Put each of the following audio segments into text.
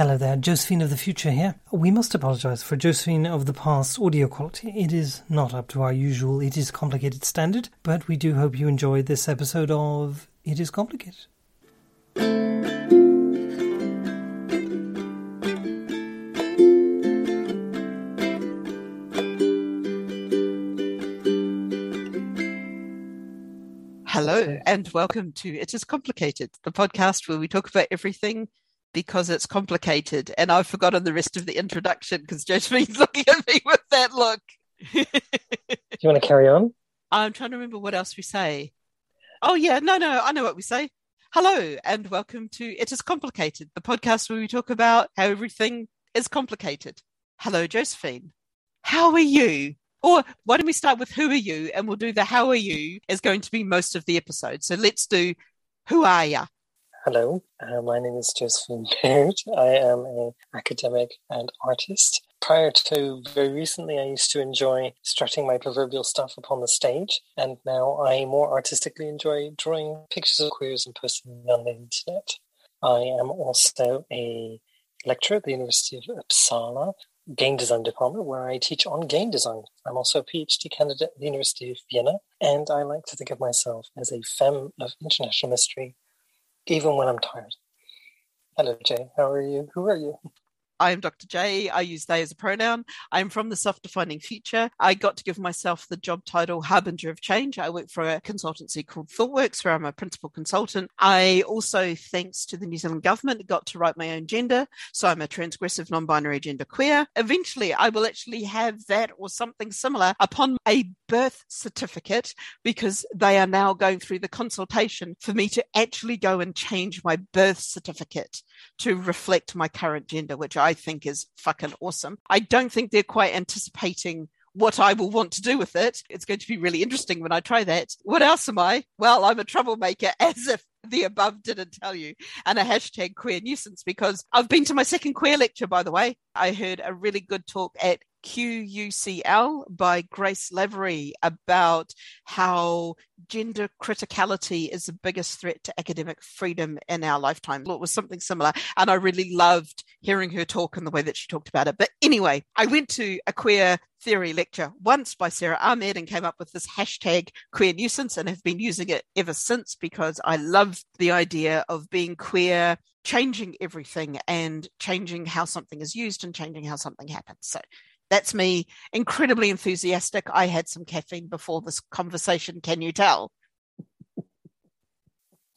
Hello there, Josephine of the future here. We must apologize for Josephine of the past audio quality. It is not up to our usual It is Complicated standard, but we do hope you enjoyed this episode of It is Complicated. Hello, and welcome to It is Complicated, the podcast where we talk about everything because it's complicated. And I've forgotten the rest of the introduction because Josephine's looking at me with that look. Do you want to carry on? I'm trying to remember what else we say. Oh, yeah, no, no, I know what we say. Hello, and welcome to It is Complicated, the podcast where we talk about how everything is complicated. Hello, Josephine. How are you? Or why don't we start with who are you and we'll do the how are you is going to be most of the episode. So let's do who are you? Hello, uh, my name is Josephine Baird. I am an academic and artist. Prior to very recently, I used to enjoy strutting my proverbial stuff upon the stage, and now I more artistically enjoy drawing pictures of queers and posting them on the internet. I am also a lecturer at the University of Uppsala, game design department, where I teach on game design. I'm also a PhD candidate at the University of Vienna, and I like to think of myself as a femme of international mystery even when I'm tired. Hello, Jay. How are you? Who are you? I am Dr. J. I use they as a pronoun. I am from the self defining future. I got to give myself the job title Harbinger of Change. I work for a consultancy called ThoughtWorks, where I'm a principal consultant. I also, thanks to the New Zealand government, got to write my own gender. So I'm a transgressive, non binary gender queer. Eventually, I will actually have that or something similar upon a birth certificate because they are now going through the consultation for me to actually go and change my birth certificate to reflect my current gender, which I think is fucking awesome. I don't think they're quite anticipating what I will want to do with it. It's going to be really interesting when I try that. What else am I? Well, I'm a troublemaker, as if the above didn't tell you, and a hashtag queer nuisance because I've been to my second queer lecture, by the way. I heard a really good talk at QUCL by Grace Lavery about how gender criticality is the biggest threat to academic freedom in our lifetime. It was something similar. And I really loved hearing her talk and the way that she talked about it. But anyway, I went to a queer theory lecture once by Sara Ahmed and came up with this hashtag queer nuisance and have been using it ever since because I love the idea of being queer, changing everything and changing how something is used and changing how something happens. So that's me incredibly enthusiastic. I had some caffeine before this conversation. Can you tell?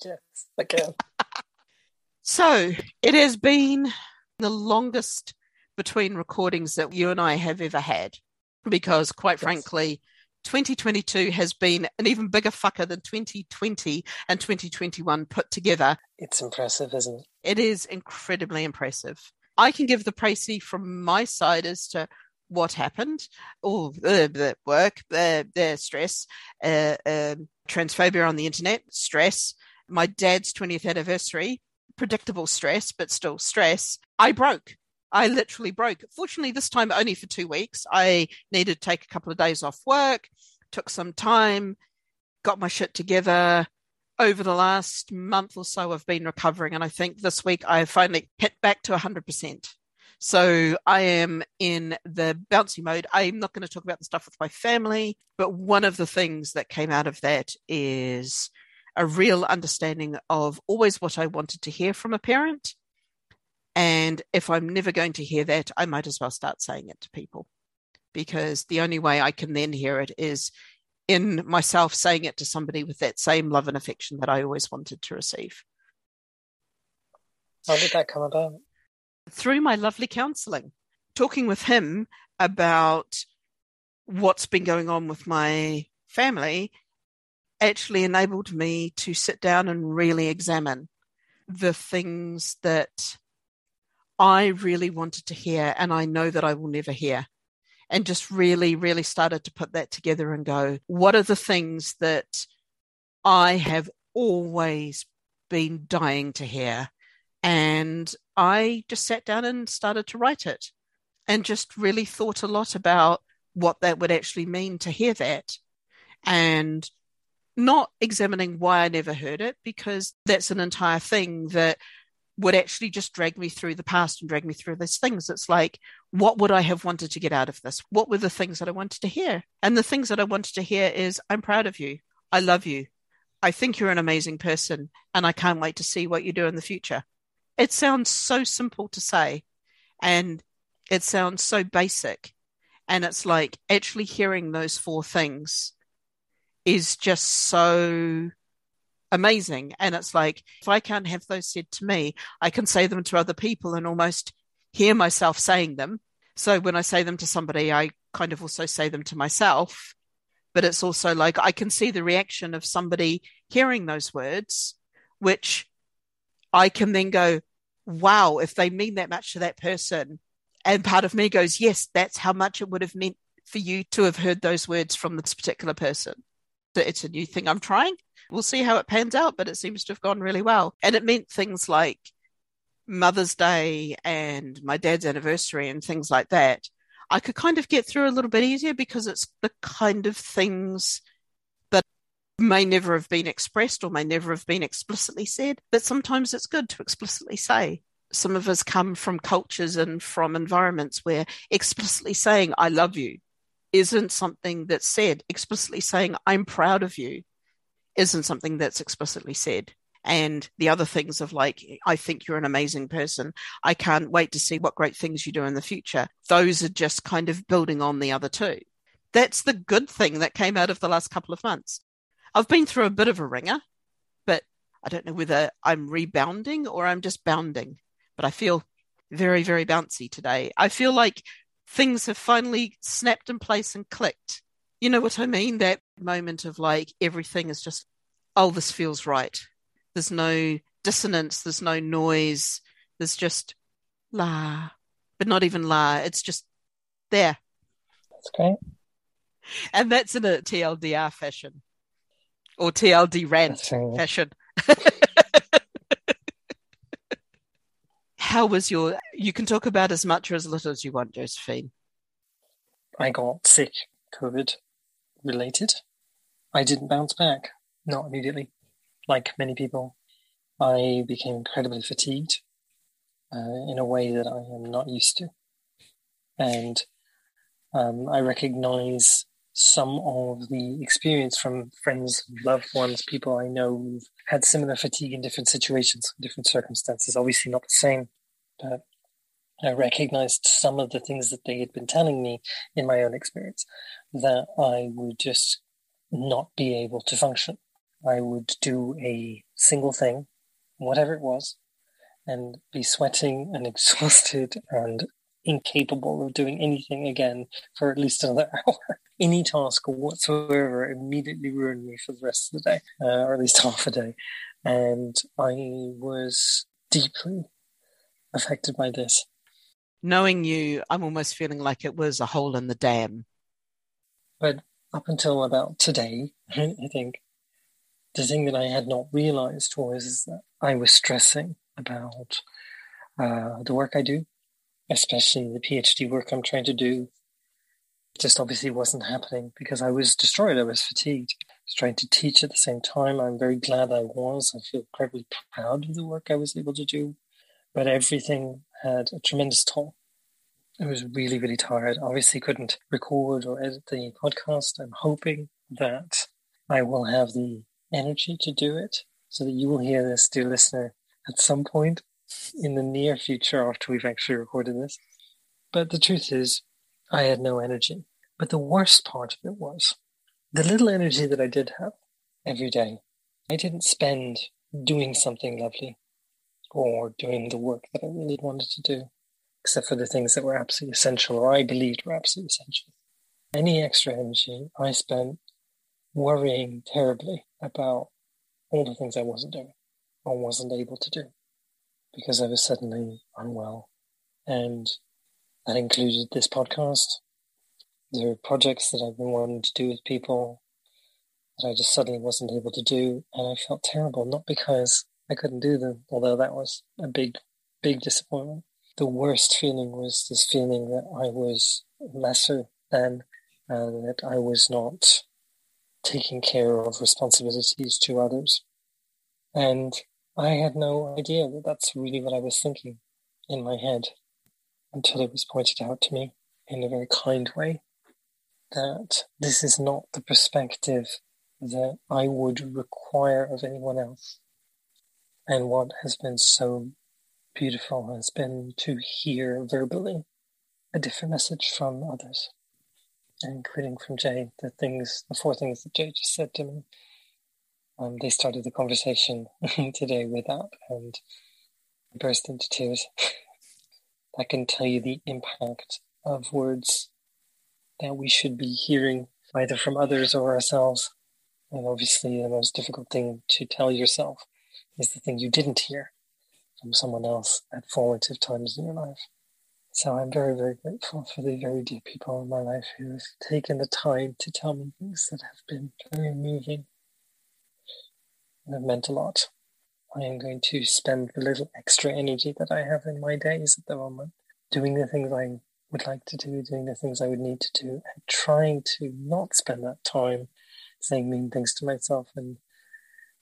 Yes, I can. so it has been the longest between recordings that you and I have ever had because, quite yes. frankly, 2022 has been an even bigger fucker than 2020 and 2021 put together. It's impressive, isn't it? It is incredibly impressive. I can give the précis from my side as to what happened, all the, the work, the, the stress, uh, uh, transphobia on the internet, stress, my dad's 20th anniversary, predictable stress, but still stress. I broke. I literally broke. Fortunately, this time only for two weeks. I needed to take a couple of days off work, took some time, got my shit together. Over the last month or so, I've been recovering. And I think this week I finally hit back to 100%. So I am in the bouncy mode. I'm not going to talk about the stuff with my family, but one of the things that came out of that is a real understanding of always what I wanted to hear from a parent. And if I'm never going to hear that, I might as well start saying it to people because the only way I can then hear it is in myself saying it to somebody with that same love and affection that I always wanted to receive. How did that come about? Through my lovely counseling, talking with him about what's been going on with my family actually enabled me to sit down and really examine the things that I really wanted to hear and I know that I will never hear. And just really, really started to put that together and go, what are the things that I have always been dying to hear? And I just sat down and started to write it and just really thought a lot about what that would actually mean to hear that. And not examining why I never heard it, because that's an entire thing that would actually just drag me through the past and drag me through those things. It's like, what would I have wanted to get out of this? What were the things that I wanted to hear? And the things that I wanted to hear is, I'm proud of you. I love you. I think you're an amazing person. And I can't wait to see what you do in the future. It sounds so simple to say. And it sounds so basic. And it's like actually hearing those four things is just so amazing. And it's like, if I can't have those said to me, I can say them to other people and almost hear myself saying them. So when I say them to somebody, I kind of also say them to myself. But it's also like I can see the reaction of somebody hearing those words, which I can then go, wow, if they mean that much to that person. And part of me goes, yes, that's how much it would have meant for you to have heard those words from this particular person. So It's a new thing I'm trying. We'll see how it pans out, but it seems to have gone really well. And it meant things like Mother's Day and my dad's anniversary and things like that. I could kind of get through a little bit easier because it's the kind of things may never have been expressed or may never have been explicitly said, but sometimes it's good to explicitly say. Some of us come from cultures and from environments where explicitly saying, I love you, isn't something that's said. Explicitly saying, I'm proud of you, isn't something that's explicitly said. And the other things of like, I think you're an amazing person. I can't wait to see what great things you do in the future. Those are just kind of building on the other two. That's the good thing that came out of the last couple of months. I've been through a bit of a ringer, but I don't know whether I'm rebounding or I'm just bounding, but I feel very, very bouncy today. I feel like things have finally snapped in place and clicked. You know what I mean? That moment of like everything is just, oh, this feels right. There's no dissonance, there's no noise, there's just la, but not even la. It's just there. That's great. And that's in a TLDR fashion or TLD rant fashion. How was your? You can talk about as much or as little as you want, Josephine. I got sick, COVID related. I didn't bounce back, not immediately. Like many people, I became incredibly fatigued uh, in a way that I am not used to. And um, I recognize some of the experience from friends, loved ones, people I know who've had similar fatigue in different situations, different circumstances, obviously not the same. But I recognized some of the things that they had been telling me in my own experience that I would just not be able to function. I would do a single thing, whatever it was, and be sweating and exhausted and incapable of doing anything again for at least another hour. Any task whatsoever immediately ruined me for the rest of the day, uh, or at least half a day. And I was deeply affected by this. Knowing you, I'm almost feeling like it was a hole in the dam. But up until about today, I think the thing that I had not realized was that I was stressing about uh, the work I do, especially the PhD work I'm trying to do. Just obviously wasn't happening because I was destroyed. I was fatigued. I was trying to teach at the same time. I'm very glad I was. I feel incredibly proud of the work I was able to do but everything had a tremendous toll. I was really, really tired. Obviously, couldn't record or edit the podcast. I'm hoping that I will have the energy to do it so that you will hear this, dear listener, at some point in the near future after we've actually recorded this. But the truth is, I had no energy. But the worst part of it was the little energy that I did have every day, I didn't spend doing something lovely or doing the work that I really wanted to do, except for the things that were absolutely essential or I believed were absolutely essential. Any extra energy I spent worrying terribly about all the things I wasn't doing or wasn't able to do because I was suddenly unwell. And that included this podcast. There were projects that I've been wanting to do with people that I just suddenly wasn't able to do. And I felt terrible, not because I couldn't do them, although that was a big, big disappointment. The worst feeling was this feeling that I was lesser than, and that I was not taking care of responsibilities to others. And I had no idea that that's really what I was thinking in my head until it was pointed out to me in a very kind way that this is not the perspective that I would require of anyone else. And what has been so beautiful has been to hear verbally a different message from others, including from Jay. The things, the four things that Jay just said to me. Um, they started the conversation today with that, and burst into tears. I can tell you the impact of words that we should be hearing either from others or ourselves. And obviously, the most difficult thing to tell yourself is the thing you didn't hear from someone else at formative times in your life. So I'm very, very grateful for the very dear people in my life who have taken the time to tell me things that have been very moving have meant a lot. I am going to spend the little extra energy that I have in my days at the moment doing the things I would like to do, doing the things I would need to do, and trying to not spend that time saying mean things to myself and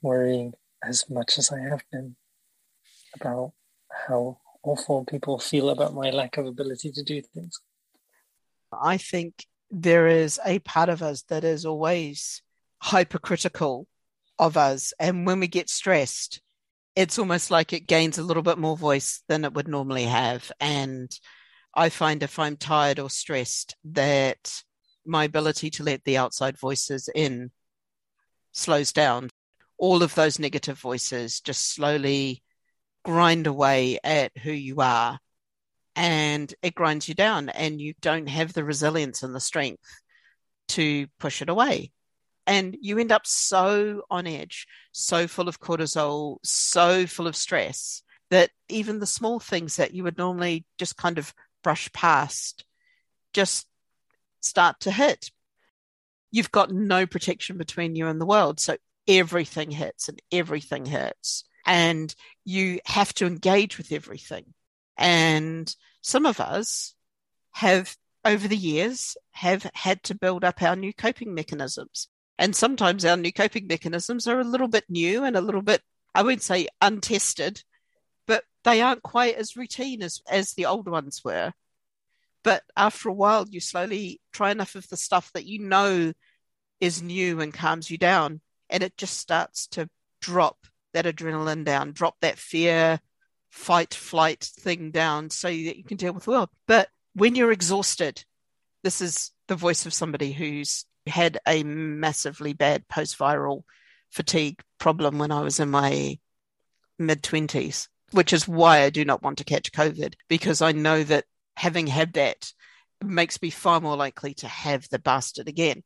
worrying as much as I have been about how awful people feel about my lack of ability to do things. I think there is a part of us that is always hypercritical of us. And when we get stressed, it's almost like it gains a little bit more voice than it would normally have. And I find if I'm tired or stressed, that my ability to let the outside voices in slows down. All of those negative voices just slowly grind away at who you are and it grinds you down and you don't have the resilience and the strength to push it away and you end up so on edge so full of cortisol so full of stress that even the small things that you would normally just kind of brush past just start to hit you've got no protection between you and the world so everything hits and everything hurts and you have to engage with everything. And some of us have over the years have had to build up our new coping mechanisms. And sometimes our new coping mechanisms are a little bit new and a little bit, I wouldn't say untested, but they aren't quite as routine as, as the old ones were. But after a while, you slowly try enough of the stuff that you know is new and calms you down, and it just starts to drop that adrenaline down, drop that fear, fight, flight thing down so that you can deal with the world. But when you're exhausted, this is the voice of somebody who's had a massively bad post viral fatigue problem when I was in my mid 20s, which is why I do not want to catch COVID because I know that having had that makes me far more likely to have the bastard again.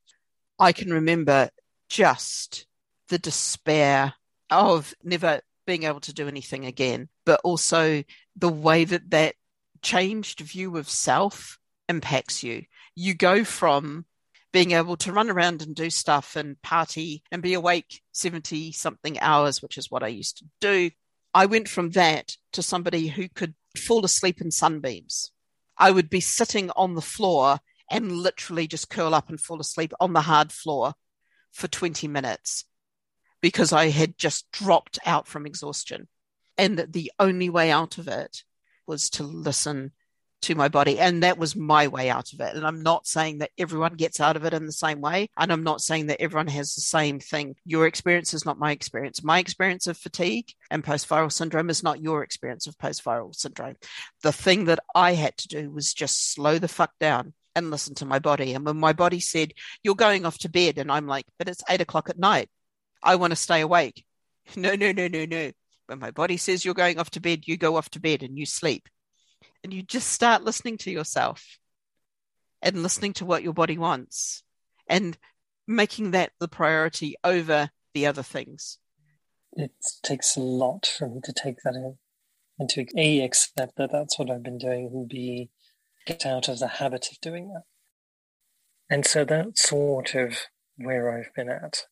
I can remember just the despair of never being able to do anything again, but also the way that that changed view of self impacts you. You go from being able to run around and do stuff and party and be awake 70 something hours, which is what I used to do. I went from that to somebody who could fall asleep in sunbeams. I would be sitting on the floor and literally just curl up and fall asleep on the hard floor for 20 minutes because I had just dropped out from exhaustion. And that the only way out of it was to listen to my body. And that was my way out of it. And I'm not saying that everyone gets out of it in the same way. And I'm not saying that everyone has the same thing. Your experience is not my experience. My experience of fatigue and post viral syndrome is not your experience of post viral syndrome. The thing that I had to do was just slow the fuck down and listen to my body. And when my body said, You're going off to bed, and I'm like, But it's eight o'clock at night. I want to stay awake. No, no, no, no, no. When my body says you're going off to bed, you go off to bed and you sleep. And you just start listening to yourself and listening to what your body wants and making that the priority over the other things. It takes a lot for me to take that in and to A, accept that that's what I've been doing, and B, get out of the habit of doing that. And so that's sort of where I've been at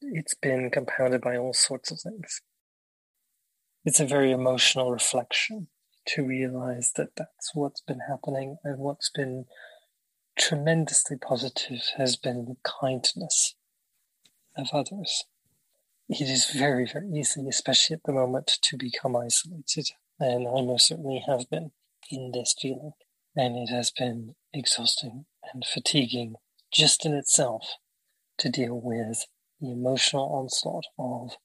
it's been compounded by all sorts of things. It's a very emotional reflection to realize that that's what's been happening and what's been tremendously positive has been the kindness of others. it is very, very easy, especially at the moment, to become isolated. And I most certainly have been in this feeling. And it has been exhausting and fatiguing just in itself to deal with the emotional onslaught of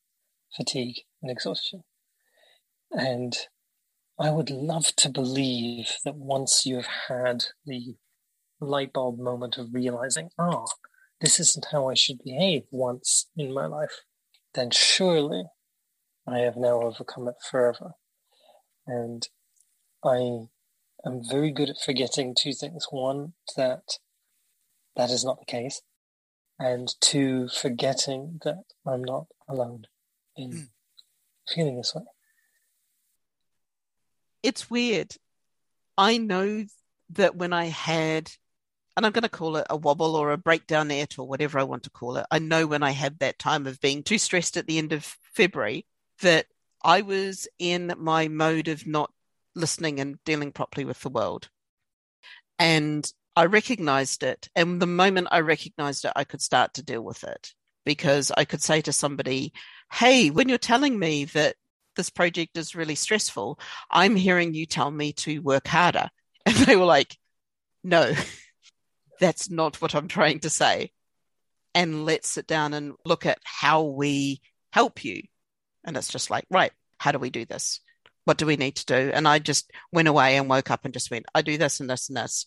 fatigue and exhaustion. And I would love to believe that once you've had the light bulb moment of realizing, oh, this isn't how I should behave once in my life, then surely I have now overcome it forever. And I am very good at forgetting two things. One, that that is not the case. And two, forgetting that I'm not alone in mm. feeling this way. It's weird. I know that when I had and I'm going to call it a wobble or a breakdown it or whatever I want to call it. I know when I had that time of being too stressed at the end of February that I was in my mode of not listening and dealing properly with the world. And I recognized it. And the moment I recognized it, I could start to deal with it because I could say to somebody, Hey, when you're telling me that this project is really stressful, I'm hearing you tell me to work harder. And they were like, No, that's not what I'm trying to say. And let's sit down and look at how we help you. And it's just like, right, how do we do this? What do we need to do? And I just went away and woke up and just went, I do this and this and this.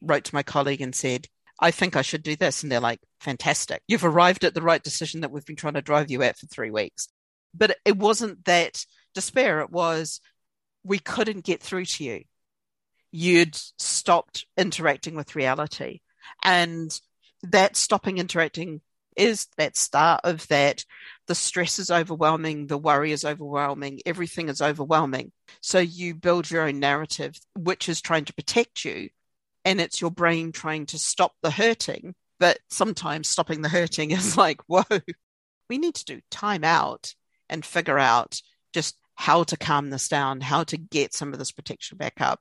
Wrote to my colleague and said, I think I should do this. And they're like, fantastic. You've arrived at the right decision that we've been trying to drive you at for three weeks. But it wasn't that despair. It was, we couldn't get through to you. You'd stopped interacting with reality. And that stopping interacting is that start of that. The stress is overwhelming, the worry is overwhelming, everything is overwhelming. So you build your own narrative, which is trying to protect you. And it's your brain trying to stop the hurting. But sometimes stopping the hurting is like, whoa, we need to do time out and figure out just how to calm this down, how to get some of this protection back up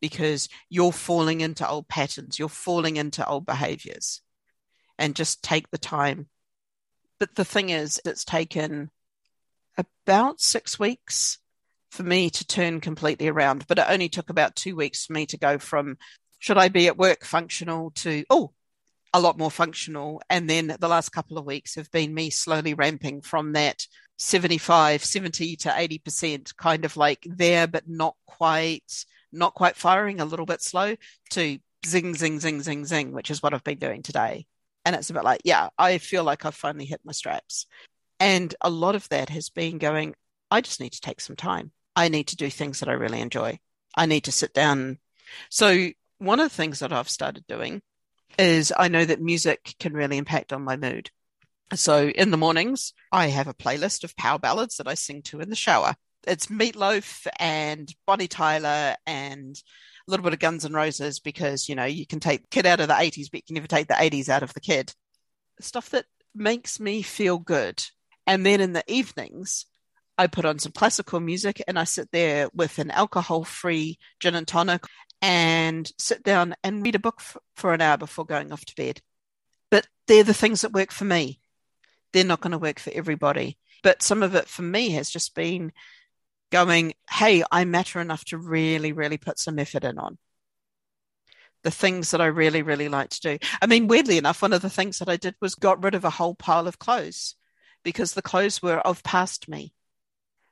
because you're falling into old patterns, you're falling into old behaviors, and just take the time. But the thing is, it's taken about six weeks for me to turn completely around, but it only took about two weeks for me to go from should I be at work functional to, oh, a lot more functional. And then the last couple of weeks have been me slowly ramping from that 75, 70 to 80% kind of like there, but not quite not quite firing, a little bit slow, to zing, zing, zing, zing, zing, which is what I've been doing today. And it's a bit like, yeah, I feel like I've finally hit my straps. And a lot of that has been going, I just need to take some time. I need to do things that I really enjoy. I need to sit down. So, one of the things that I've started doing is I know that music can really impact on my mood. So, in the mornings, I have a playlist of power ballads that I sing to in the shower it's Meatloaf and Bonnie Tyler and a little bit of Guns N' Roses because you know you can take the kid out of the 80s, but you can never take the 80s out of the kid. Stuff that makes me feel good. And then in the evenings, I put on some classical music and I sit there with an alcohol free gin and tonic and sit down and read a book for an hour before going off to bed. But they're the things that work for me. They're not going to work for everybody. But some of it for me has just been going, hey, I matter enough to really, really put some effort in on the things that I really, really like to do. I mean, weirdly enough, one of the things that I did was got rid of a whole pile of clothes because the clothes were of past me.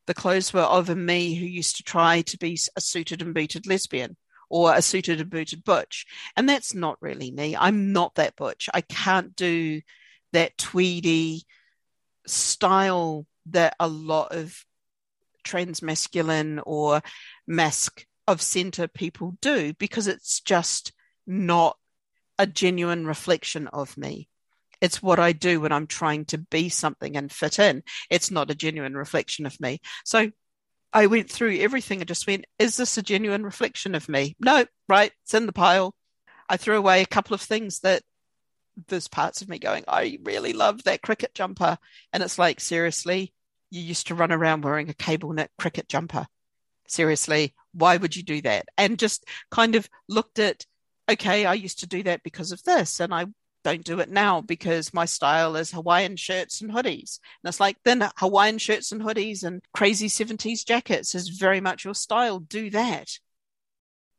The clothes were of a me who used to try to be a suited and booted lesbian or a suited and booted butch. And that's not really me. I'm not that butch. I can't do that tweedy style that a lot of transmasculine or masc of center people do because it's just not a genuine reflection of me. It's what I do when I'm trying to be something and fit in. It's not a genuine reflection of me. So I went through everything and just went, is this a genuine reflection of me? No, right. It's in the pile. I threw away a couple of things that there's parts of me going, I really love that cricket jumper. And it's like, seriously, you used to run around wearing a cable knit cricket jumper. Seriously, why would you do that? And just kind of looked at, okay, I used to do that because of this. And I don't do it now because my style is Hawaiian shirts and hoodies. And it's like, then Hawaiian shirts and hoodies and crazy 70s jackets is very much your style. Do that.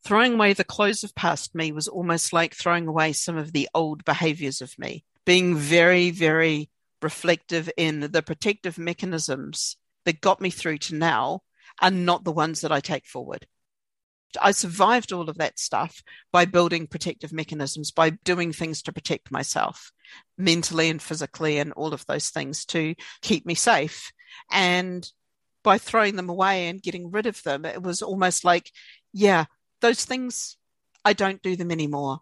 Throwing away the clothes of past me was almost like throwing away some of the old behaviors of me, being very, very reflective in the protective mechanisms that got me through to now are not the ones that I take forward. I survived all of that stuff by building protective mechanisms, by doing things to protect myself mentally and physically, and all of those things to keep me safe. And by throwing them away and getting rid of them, it was almost like, yeah, those things, I don't do them anymore.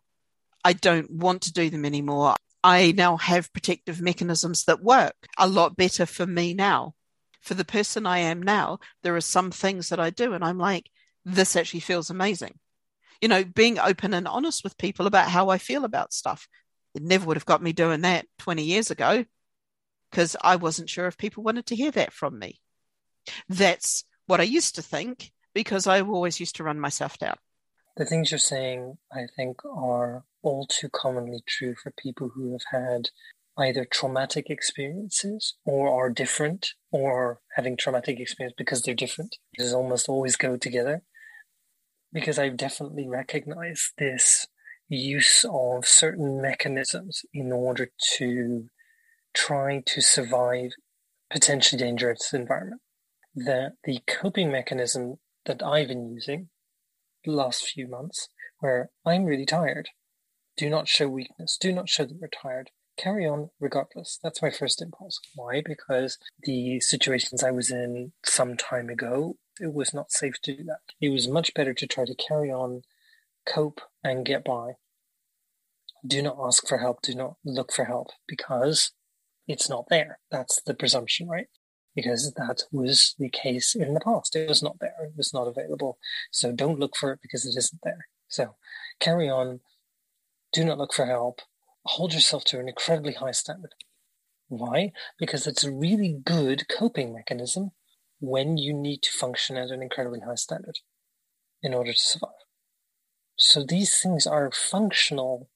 I don't want to do them anymore. I now have protective mechanisms that work a lot better for me now. For the person I am now, there are some things that I do, and I'm like, this actually feels amazing. You know, being open and honest with people about how I feel about stuff. It never would have got me doing that 20 years ago because I wasn't sure if people wanted to hear that from me. That's what I used to think because I always used to run myself down. The things you're saying, I think, are all too commonly true for people who have had either traumatic experiences or are different or having traumatic experience because they're different. These almost always go together because I've definitely recognized this use of certain mechanisms in order to try to survive potentially dangerous environment. That the coping mechanism that I've been using the last few months, where I'm really tired, do not show weakness, do not show that you're tired, carry on regardless. That's my first impulse. Why? Because the situations I was in some time ago it was not safe to do that. It was much better to try to carry on, cope, and get by. Do not ask for help. Do not look for help because it's not there. That's the presumption, right? Because that was the case in the past. It was not there. It was not available. So don't look for it because it isn't there. So carry on. Do not look for help. Hold yourself to an incredibly high standard. Why? Because it's a really good coping mechanism when you need to function at an incredibly high standard in order to survive. So these things are functional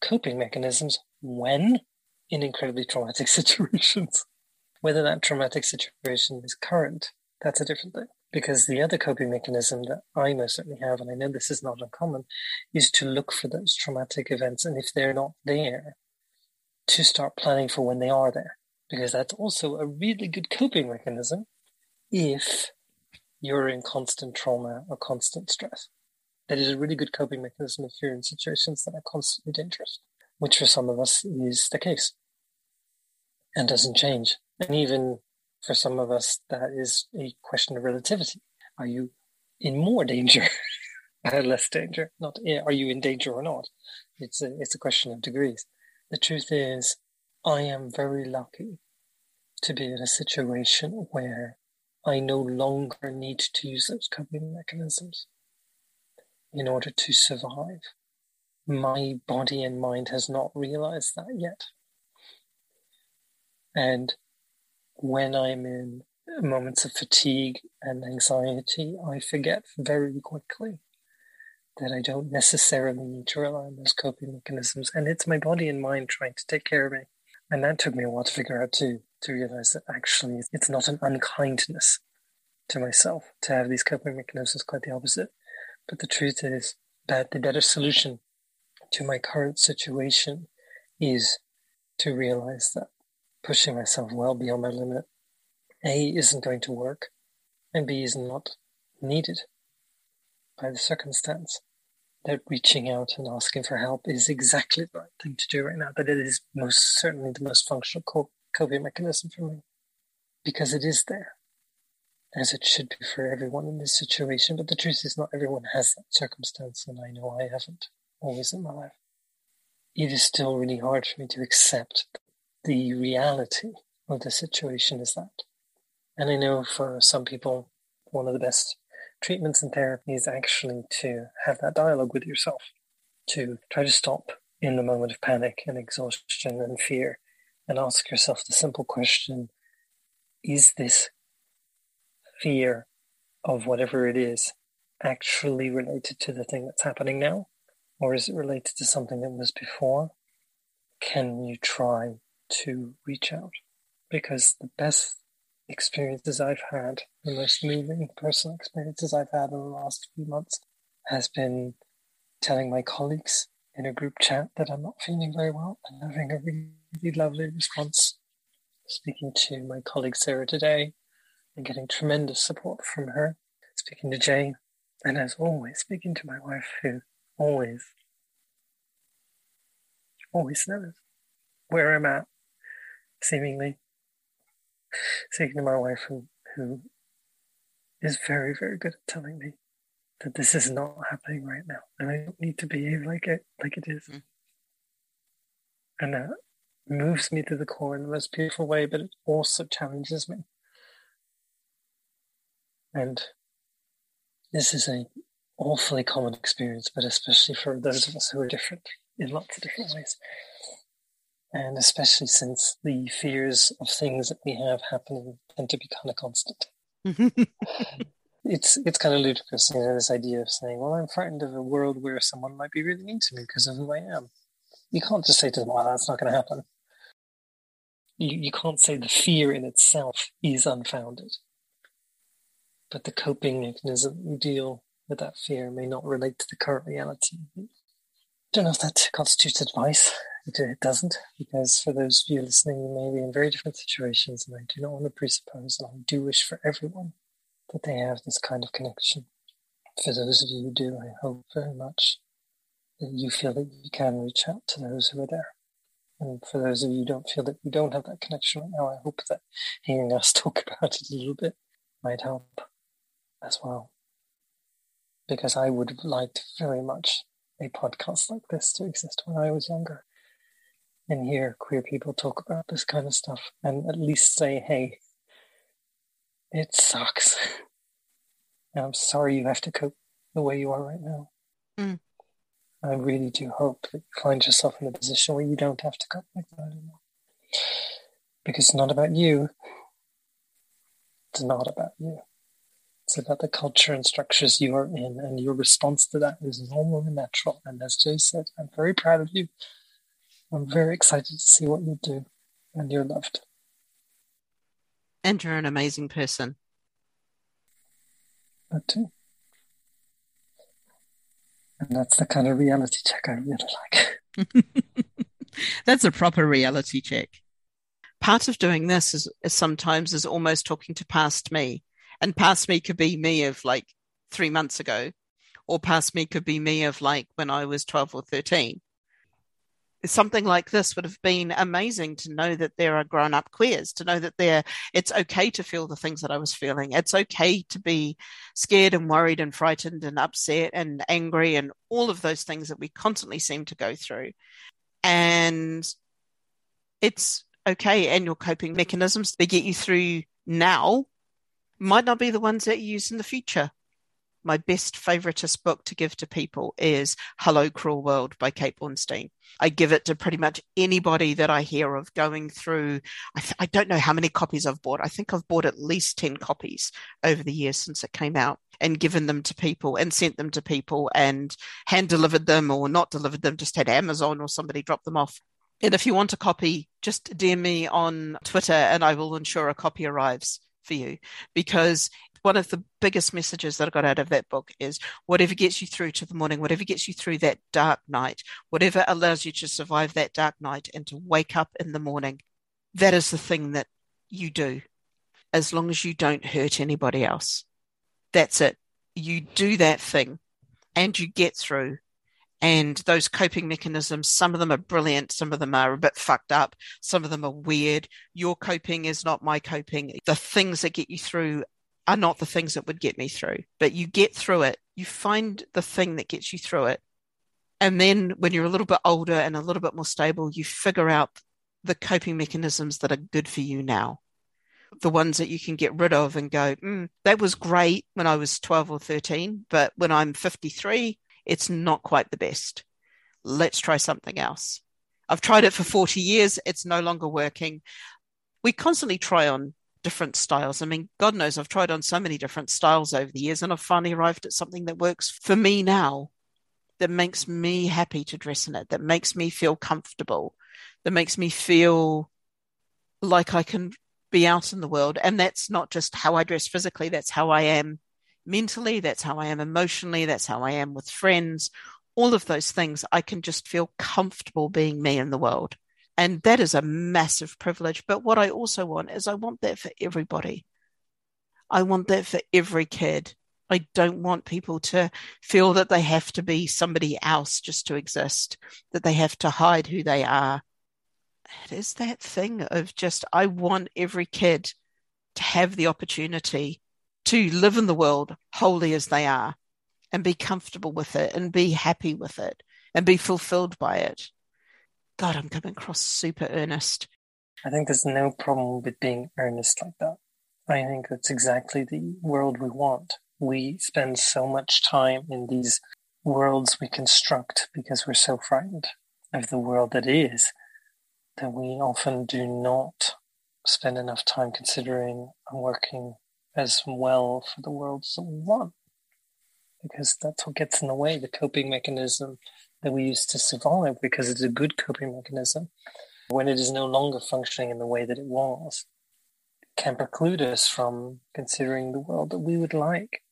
coping mechanisms when in incredibly traumatic situations. Whether that traumatic situation is current, that's a different thing. Because the other coping mechanism that I most certainly have, and I know this is not uncommon, is to look for those traumatic events. And if they're not there, to start planning for when they are there because that's also a really good coping mechanism if you're in constant trauma or constant stress. That is a really good coping mechanism if you're in situations that are constantly dangerous, which for some of us is the case and doesn't change. And even for some of us, that is a question of relativity. Are you in more danger? or uh, less danger? Not are you in danger or not? It's a, it's a question of degrees. The truth is, I am very lucky to be in a situation where I no longer need to use those coping mechanisms in order to survive. My body and mind has not realized that yet. And when I'm in moments of fatigue and anxiety, I forget very quickly that I don't necessarily need to rely on those coping mechanisms. And it's my body and mind trying to take care of me. And that took me a while to figure out too, to realize that actually it's not an unkindness to myself to have these coping mechanisms, quite the opposite. But the truth is that the better solution to my current situation is to realize that pushing myself well beyond my limit, A, isn't going to work, and B, is not needed by the circumstance that reaching out and asking for help is exactly the right thing to do right now, that it is most certainly the most functional coping mechanism for me because it is there, as it should be for everyone in this situation. But the truth is, not everyone has that circumstance, and I know I haven't always in my life. It is still really hard for me to accept the reality of the situation is that. And I know for some people, one of the best treatments and therapy is actually to have that dialogue with yourself, to try to stop in the moment of panic and exhaustion and fear and ask yourself the simple question is this fear of whatever it is actually related to the thing that's happening now? Or is it related to something that was before? can you try to reach out? Because the best experiences I've had, the most moving personal experiences I've had in the last few months, has been telling my colleagues in a group chat that I'm not feeling very well and having a really lovely response. Speaking to my colleague Sarah today and getting tremendous support from her. Speaking to Jane, and as always, speaking to my wife, who always, always knows where I'm at, seemingly. Speaking to my wife, who, who is very, very good at telling me that this is not happening right now, and I don't need to behave like it like it is. Mm. And that moves me to the core in the most beautiful way, but it also challenges me. And this is a awfully common experience, but especially for those of us who are different in lots of different ways. And especially since the fears of things that we have happening tend to be kind of constant. it's it's kind of ludicrous, you know, this idea of saying, "Well, I'm frightened of a world where someone might be really mean to me because of who I am." You can't just say to them, "Well, that's not going to happen." You you can't say the fear in itself is unfounded, but the coping mechanism you deal with that fear may not relate to the current reality. Don't know if that constitutes advice. It doesn't, because for those of you listening, you may be in very different situations, and I do not want to presuppose, I do wish for everyone that they have this kind of connection. For those of you who do, I hope very much that you feel that you can reach out to those who are there. And for those of you who don't feel that you don't have that connection right now, I hope that hearing us talk about it a little bit might help as well. Because I would have liked very much a podcast like this to exist when I was younger and hear queer people talk about this kind of stuff and at least say, hey, it sucks. I'm sorry you have to cope the way you are right now. Mm. I really do hope that you find yourself in a position where you don't have to cope like that anymore. Because it's not about you. It's not about you. It's about the culture and structures you are in, and your response to that is normal and natural. And as Jay said, I'm very proud of you. I'm very excited to see what you do, and you're loved. And you're an amazing person. That too. And that's the kind of reality check I really like. that's a proper reality check. Part of doing this is, is sometimes is almost talking to past me and past me could be me of like three months ago, or past me could be me of like when I was 12 or 13. Something like this would have been amazing to know that there are grown up queers, to know that there it's okay to feel the things that I was feeling. It's okay to be scared and worried and frightened and upset and angry and all of those things that we constantly seem to go through. And it's okay. And your coping mechanisms, they get you through now might not be the ones that you use in the future. My best favoritist book to give to people is Hello Cruel World by Kate Bornstein. I give it to pretty much anybody that I hear of going through. I, th- I don't know how many copies I've bought. I think I've bought at least 10 copies over the years since it came out and given them to people and sent them to people and hand delivered them or not delivered them, just had Amazon or somebody drop them off. And if you want a copy, just DM me on Twitter and I will ensure a copy arrives for you because one of the biggest messages that I got out of that book is whatever gets you through to the morning, whatever gets you through that dark night, whatever allows you to survive that dark night and to wake up in the morning, that is the thing that you do as long as you don't hurt anybody else. That's it. You do that thing and you get through and those coping mechanisms some of them are brilliant some of them are a bit fucked up some of them are weird your coping is not my coping the things that get you through are not the things that would get me through but you get through it you find the thing that gets you through it and then when you're a little bit older and a little bit more stable you figure out the coping mechanisms that are good for you now the ones that you can get rid of and go mm, that was great when i was 12 or 13 but when i'm 53 it's not quite the best. Let's try something else. I've tried it for 40 years. It's no longer working. We constantly try on different styles. I mean, God knows I've tried on so many different styles over the years, and I've finally arrived at something that works for me now, that makes me happy to dress in it, that makes me feel comfortable. that makes me feel like I can be out in the world. And that's not just how I dress physically, that's how I am mentally, that's how I am emotionally, that's how I am with friends. All of those things, I can just feel comfortable being me in the world. And that is a massive privilege. But what I also want is I want that for everybody. I want that for every kid. I don't want people to feel that they have to be somebody else just to exist, that they have to hide who they are. It is that thing of just, I want every kid to have the opportunity to live in the world wholly as they are and be comfortable with it and be happy with it and be fulfilled by it. God, I'm coming across super earnest. I think there's no problem with being earnest like that. I think that's exactly the world we want. We spend so much time in these worlds we construct because we're so frightened of the world that is that we often do not spend enough time considering and working as well for the worlds that we want. Because that's what gets in the way, the coping mechanism that we use to survive, because it's a good coping mechanism. When it is no longer functioning in the way that it was, can preclude us from considering the world that we would like.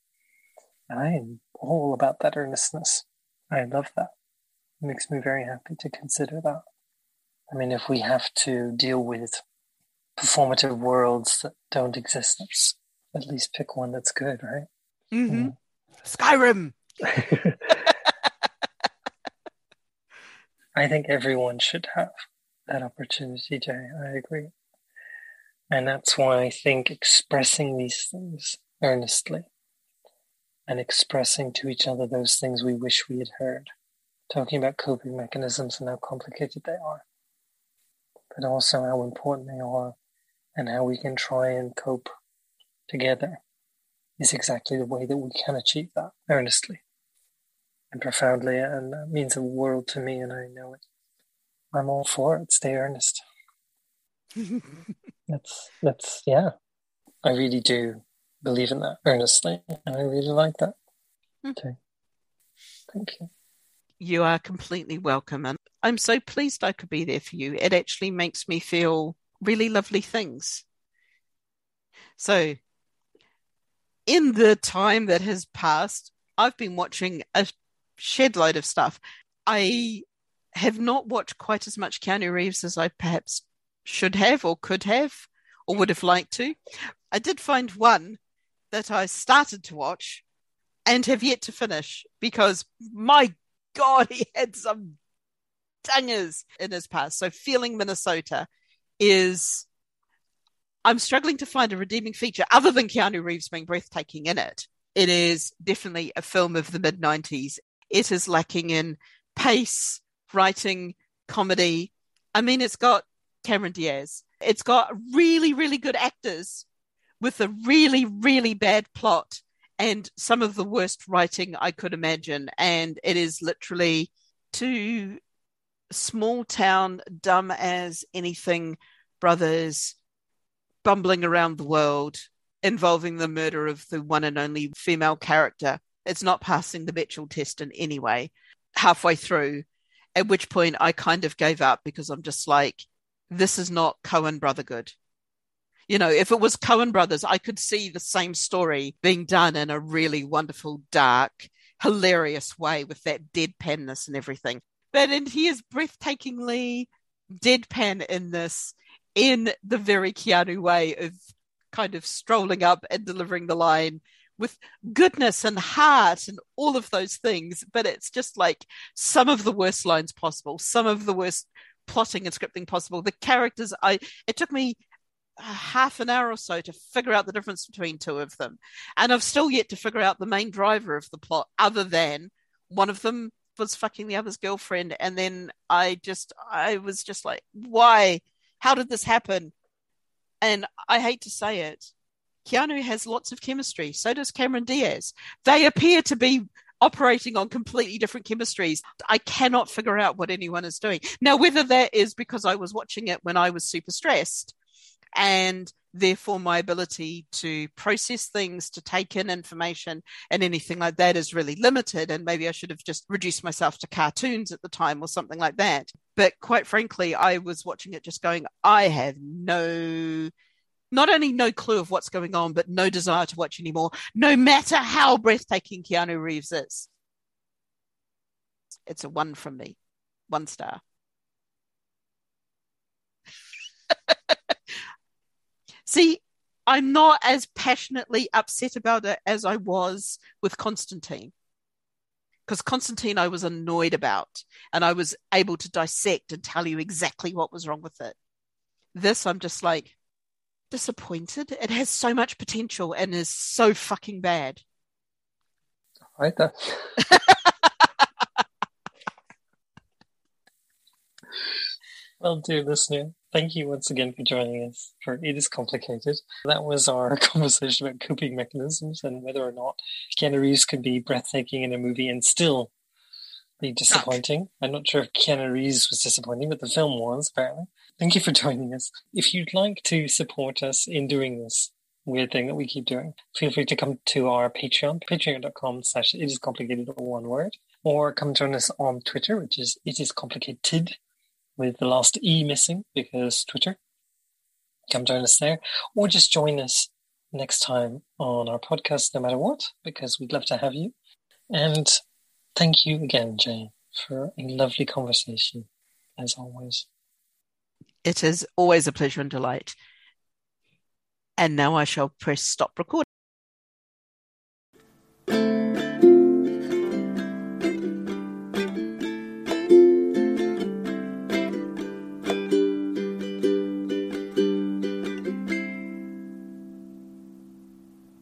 And I am all about that earnestness. I love that. It makes me very happy to consider that. I mean, if we have to deal with performative worlds that don't exist, let's at least pick one that's good, right? Mm-hmm. Mm. Skyrim. I think everyone should have that opportunity, Jay. I agree. And that's why I think expressing these things earnestly and expressing to each other those things we wish we had heard, talking about coping mechanisms and how complicated they are, but also how important they are and how we can try and cope together is exactly the way that we can achieve that earnestly and profoundly. And that means a world to me, and I know it. I'm all for it. Stay earnest. that's that's yeah. I really do believe in that earnestly, and I really like that. Okay, hmm. thank you. You are completely welcome, and I'm so pleased I could be there for you. It actually makes me feel really lovely things. So, in the time that has passed, I've been watching a shed load of stuff. I have not watched quite as much Keanu Reeves as I perhaps should have or could have or would have liked to. I did find one that I started to watch and have yet to finish because my God, he had some dangers in his past. So, Feeling Minnesota is. I'm struggling to find a redeeming feature other than Keanu Reeves being breathtaking in it. It is definitely a film of the mid 90s. It is lacking in pace, writing, comedy. I mean, it's got Cameron Diaz. It's got really, really good actors with a really, really bad plot and some of the worst writing I could imagine. And it is literally two small town, dumb as anything brothers bumbling around the world involving the murder of the one and only female character. It's not passing the Bechdel test in any way. Halfway through, at which point I kind of gave up because I'm just like, this is not Coen brother good. You know, if it was Coen brothers, I could see the same story being done in a really wonderful, dark, hilarious way with that deadpanness and everything. But and he is breathtakingly deadpan in this, in the very Keanu way of kind of strolling up and delivering the line with goodness and heart and all of those things. But it's just like some of the worst lines possible, some of the worst plotting and scripting possible. The characters, I it took me half an hour or so to figure out the difference between two of them, and I've still yet to figure out the main driver of the plot, other than one of them was fucking the other's girlfriend, and then I just I was just like, why? How did this happen? And I hate to say it, Keanu has lots of chemistry. So does Cameron Diaz. They appear to be operating on completely different chemistries. I cannot figure out what anyone is doing. Now, whether that is because I was watching it when I was super stressed and Therefore, my ability to process things, to take in information, and anything like that is really limited. And maybe I should have just reduced myself to cartoons at the time or something like that. But quite frankly, I was watching it just going, I have no not only no clue of what's going on, but no desire to watch anymore, no matter how breathtaking Keanu Reeves is. It's a one from me, one star. See, I'm not as passionately upset about it as I was with Constantine. Because Constantine, I was annoyed about, and I was able to dissect and tell you exactly what was wrong with it. This, I'm just like, disappointed. It has so much potential and is so fucking bad. Right then. well, dear listener, thank you once again for joining us for It Is Complicated. That was our conversation about coping mechanisms and whether or not Keanu Reeves could be breathtaking in a movie and still be disappointing. I'm not sure if Keanu Reeves was disappointing, but the film was, apparently. Thank you for joining us. If you'd like to support us in doing this weird thing that we keep doing, feel free to come to our Patreon, patreon.com slash it is complicated all one word, or come join us on Twitter, which is it is complicated with the last E missing because Twitter. Come join us there, or just join us next time on our podcast, no matter what, because we'd love to have you. And thank you again, Jane, for a lovely conversation, as always. It is always a pleasure and delight. And now I shall press stop recording.